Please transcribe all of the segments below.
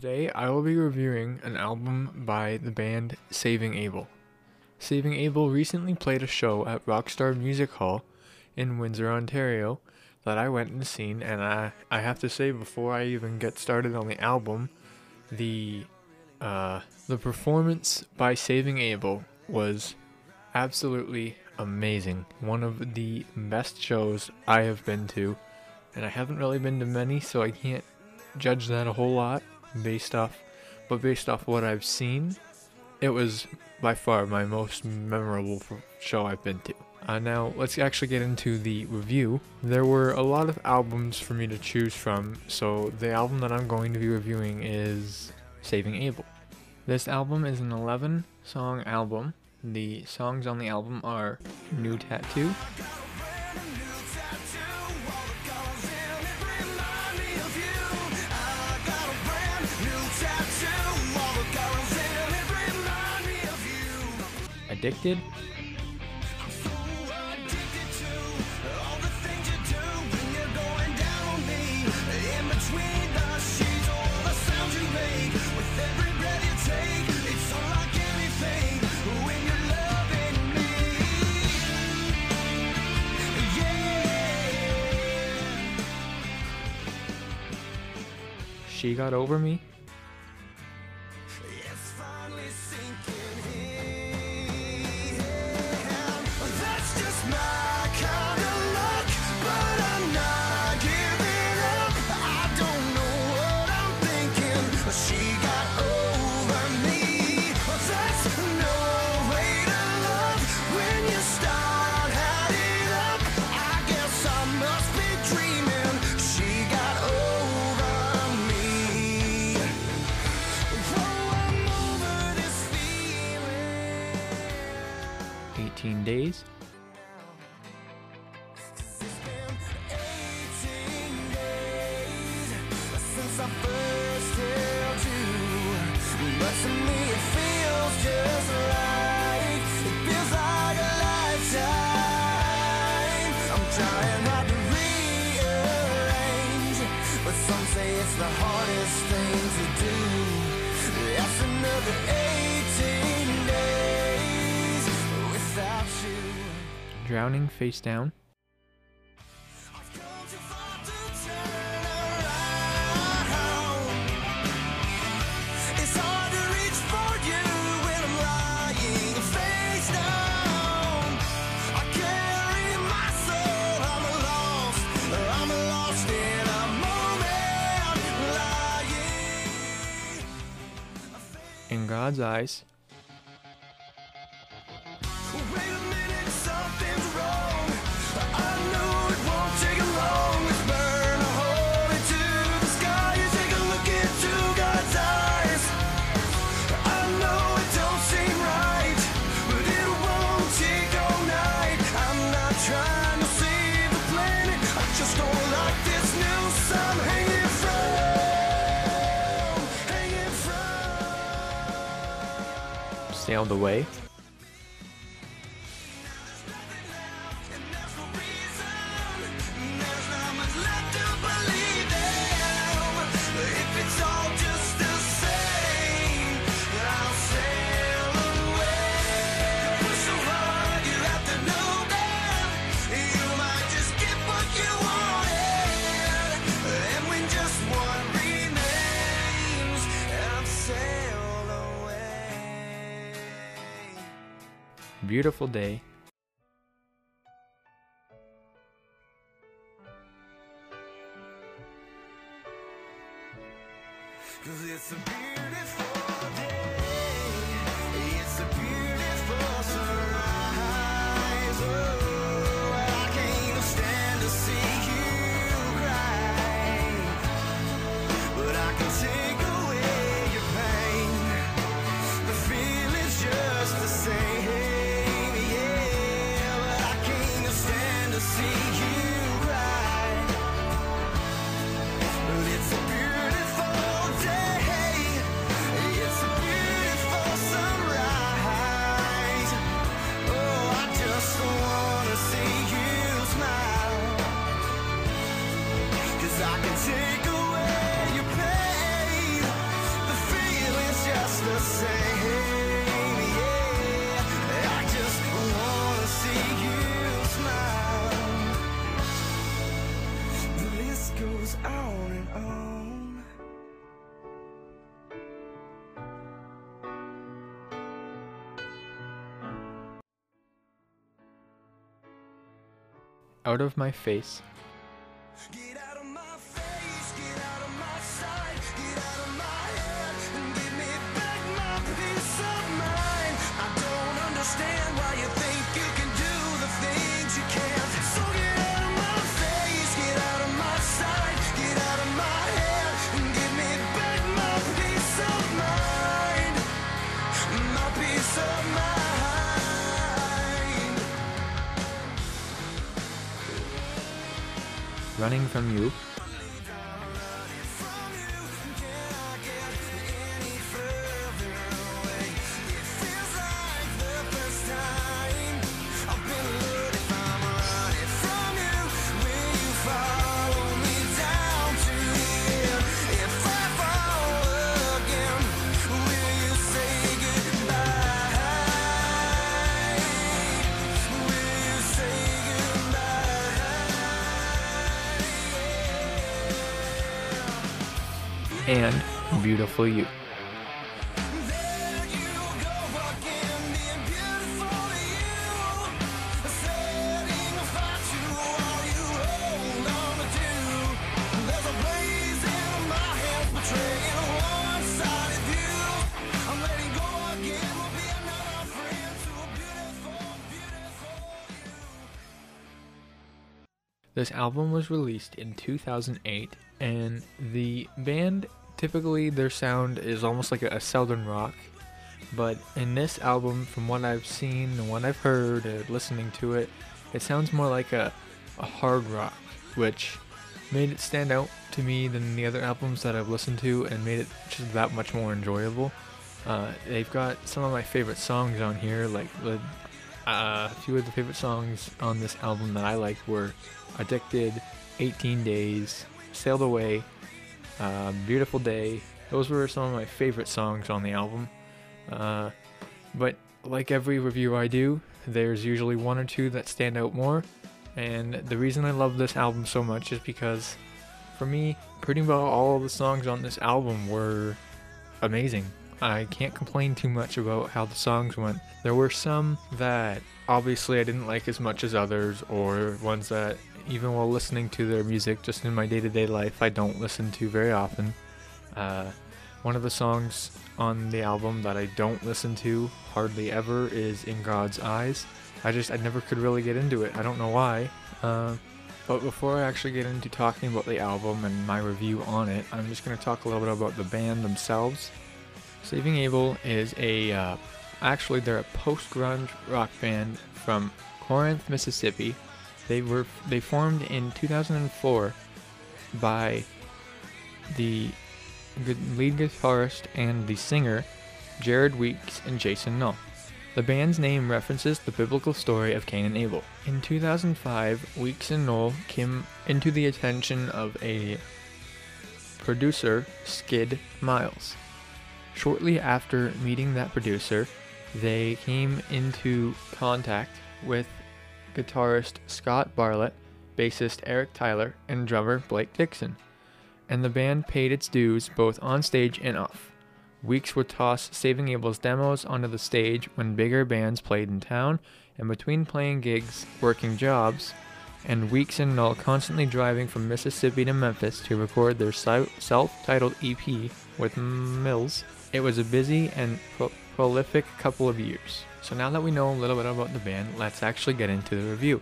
Today I will be reviewing an album by the band Saving Abel. Saving Abel recently played a show at Rockstar Music Hall in Windsor, Ontario that I went and seen and I, I have to say before I even get started on the album, the uh, the performance by Saving Abel was absolutely amazing. One of the best shows I have been to, and I haven't really been to many, so I can't judge that a whole lot based off, but based off what I've seen, it was by far my most memorable show I've been to. Uh, now, let's actually get into the review. There were a lot of albums for me to choose from, so the album that I'm going to be reviewing is Saving Abel. This album is an 11 song album. The songs on the album are New Tattoo, Addicted. She got over me. Days. Drowning face down in God's eyes. Sailed away. Beautiful day. Out of My Face. Running from You. Beautiful you. This album was released in 2008, and the band typically their sound is almost like a, a southern rock. But in this album, from what I've seen and what I've heard, listening to it, it sounds more like a, a hard rock, which made it stand out to me than the other albums that I've listened to and made it just that much more enjoyable. Uh, they've got some of my favorite songs on here, like the, uh, a few of the favorite songs on this album that I liked were Addicted, 18 Days, Sailed Away, uh, Beautiful Day. Those were some of my favorite songs on the album. Uh, but like every review I do, there's usually one or two that stand out more. And the reason I love this album so much is because, for me, pretty much all the songs on this album were amazing. I can't complain too much about how the songs went. There were some that obviously I didn't like as much as others, or ones that even while listening to their music just in my day to day life, I don't listen to very often. Uh, one of the songs on the album that I don't listen to hardly ever is In God's Eyes. I just, I never could really get into it. I don't know why. Uh, but before I actually get into talking about the album and my review on it, I'm just going to talk a little bit about the band themselves. Saving Abel is a, uh, actually, they're a post grunge rock band from Corinth, Mississippi. They were they formed in 2004 by the lead guitarist and the singer Jared Weeks and Jason Null. The band's name references the biblical story of Cain and Abel. In 2005, Weeks and Null came into the attention of a producer, Skidd Mills. Shortly after meeting that producer, they came into contact with guitarist Scott Bartlett, bassist Eric Tyler, and drummer Blake Dixon. And the band paid its dues both on stage and off. Weeks would toss Saving Abel's demos onto the stage when bigger bands played in town, and between playing gigs, working jobs, and Weeks and Null constantly driving from Mississippi to Memphis to record their self-titled EP with Mills, it was a busy and pro- prolific couple of years. So now that we know a little bit about the band, let's actually get into the review.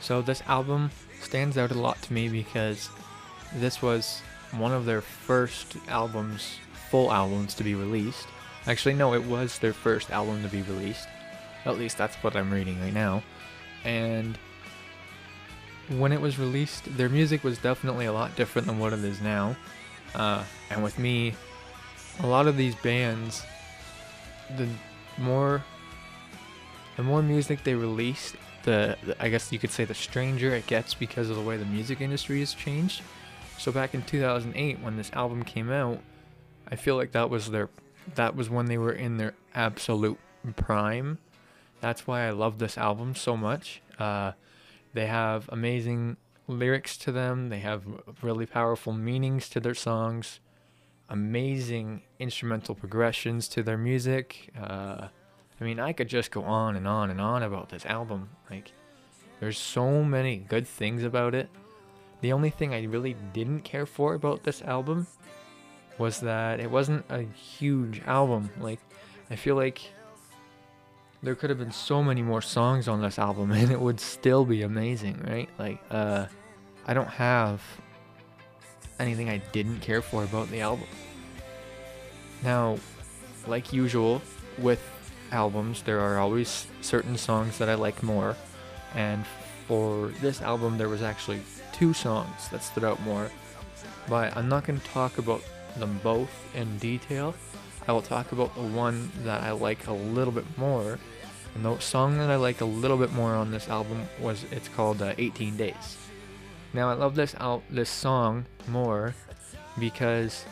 So this album stands out a lot to me because this was one of their first albums, full albums to be released. Actually, no, it was their first album to be released. At least that's what I'm reading right now. And when it was released, their music was definitely a lot different than what it is now. Uh, and with me, a lot of these bands, the more the more music they release, the, the I guess you could say the stranger it gets because of the way the music industry has changed. So back in 2008 when this album came out, I feel like that was their that was when they were in their absolute prime. That's why I love this album so much. Uh, they have amazing lyrics to them. They have really powerful meanings to their songs. Amazing instrumental progressions to their music. Uh, I mean, I could just go on and on and on about this album. Like, There's so many good things about it. The only thing I really didn't care for about this album was that it wasn't a huge album. Like, I feel like there could have been so many more songs on this album and it would still be amazing, right? Like, uh, I don't have anything I didn't care for about the album. Now, like usual with albums, there are always certain songs that I like more, and for this album, there was actually two songs that stood out more. But I'm not going to talk about them both in detail. I will talk about the one that I like a little bit more. And the song that I like a little bit more on this album was it's called uh, 18 Days. Now I love this out this song more because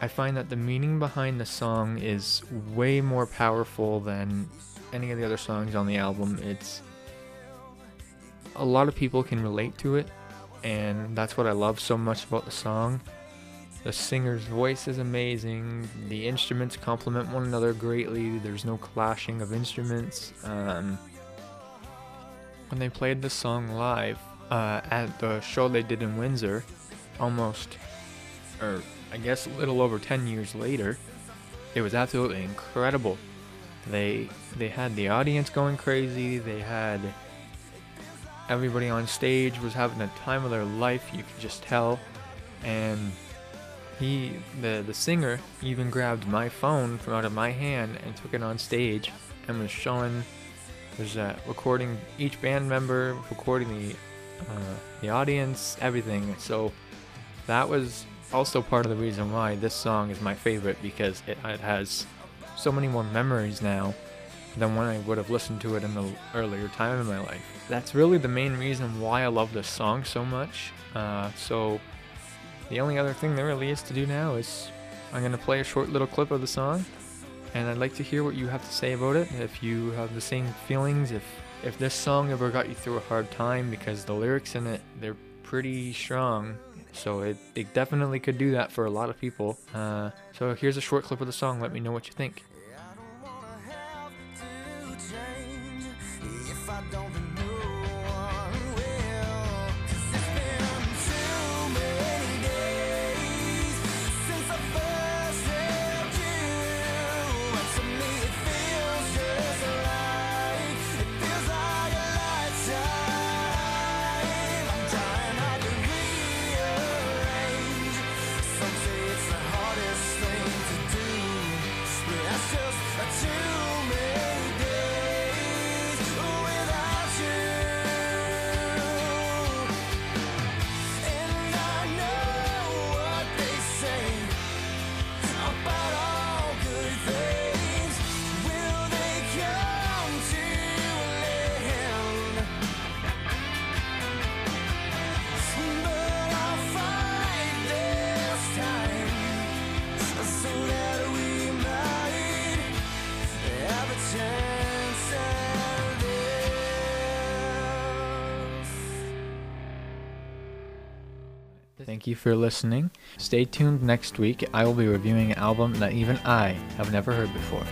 I find that the meaning behind the song is way more powerful than any of the other songs on the album. It's a lot of people can relate to it, and that's what I love so much about the song. The singer's voice is amazing. The instruments complement one another greatly. There's no clashing of instruments. Um, when they played the song live uh, at the show they did in Windsor, almost, or I guess a little over 10 years later, it was absolutely incredible. They they had the audience going crazy. They had everybody on stage was having a time of their life. You could just tell, and he the the singer even grabbed my phone from out of my hand and took it on stage and was showing was uh, recording each band member recording the uh, the audience everything so that was also part of the reason why this song is my favorite because it, it has so many more memories now than when I would have listened to it in the earlier time in my life. That's really the main reason why I love this song so much. Uh, so the only other thing there really is to do now is I'm gonna play a short little clip of the song, and I'd like to hear what you have to say about it. If you have the same feelings, if if this song ever got you through a hard time, because the lyrics in it they're pretty strong. So it, it definitely could do that for a lot of people. Uh, so here's a short clip of the song. Let me know what you think. Thank you for listening. Stay tuned next week. I will be reviewing an album that even I have never heard before.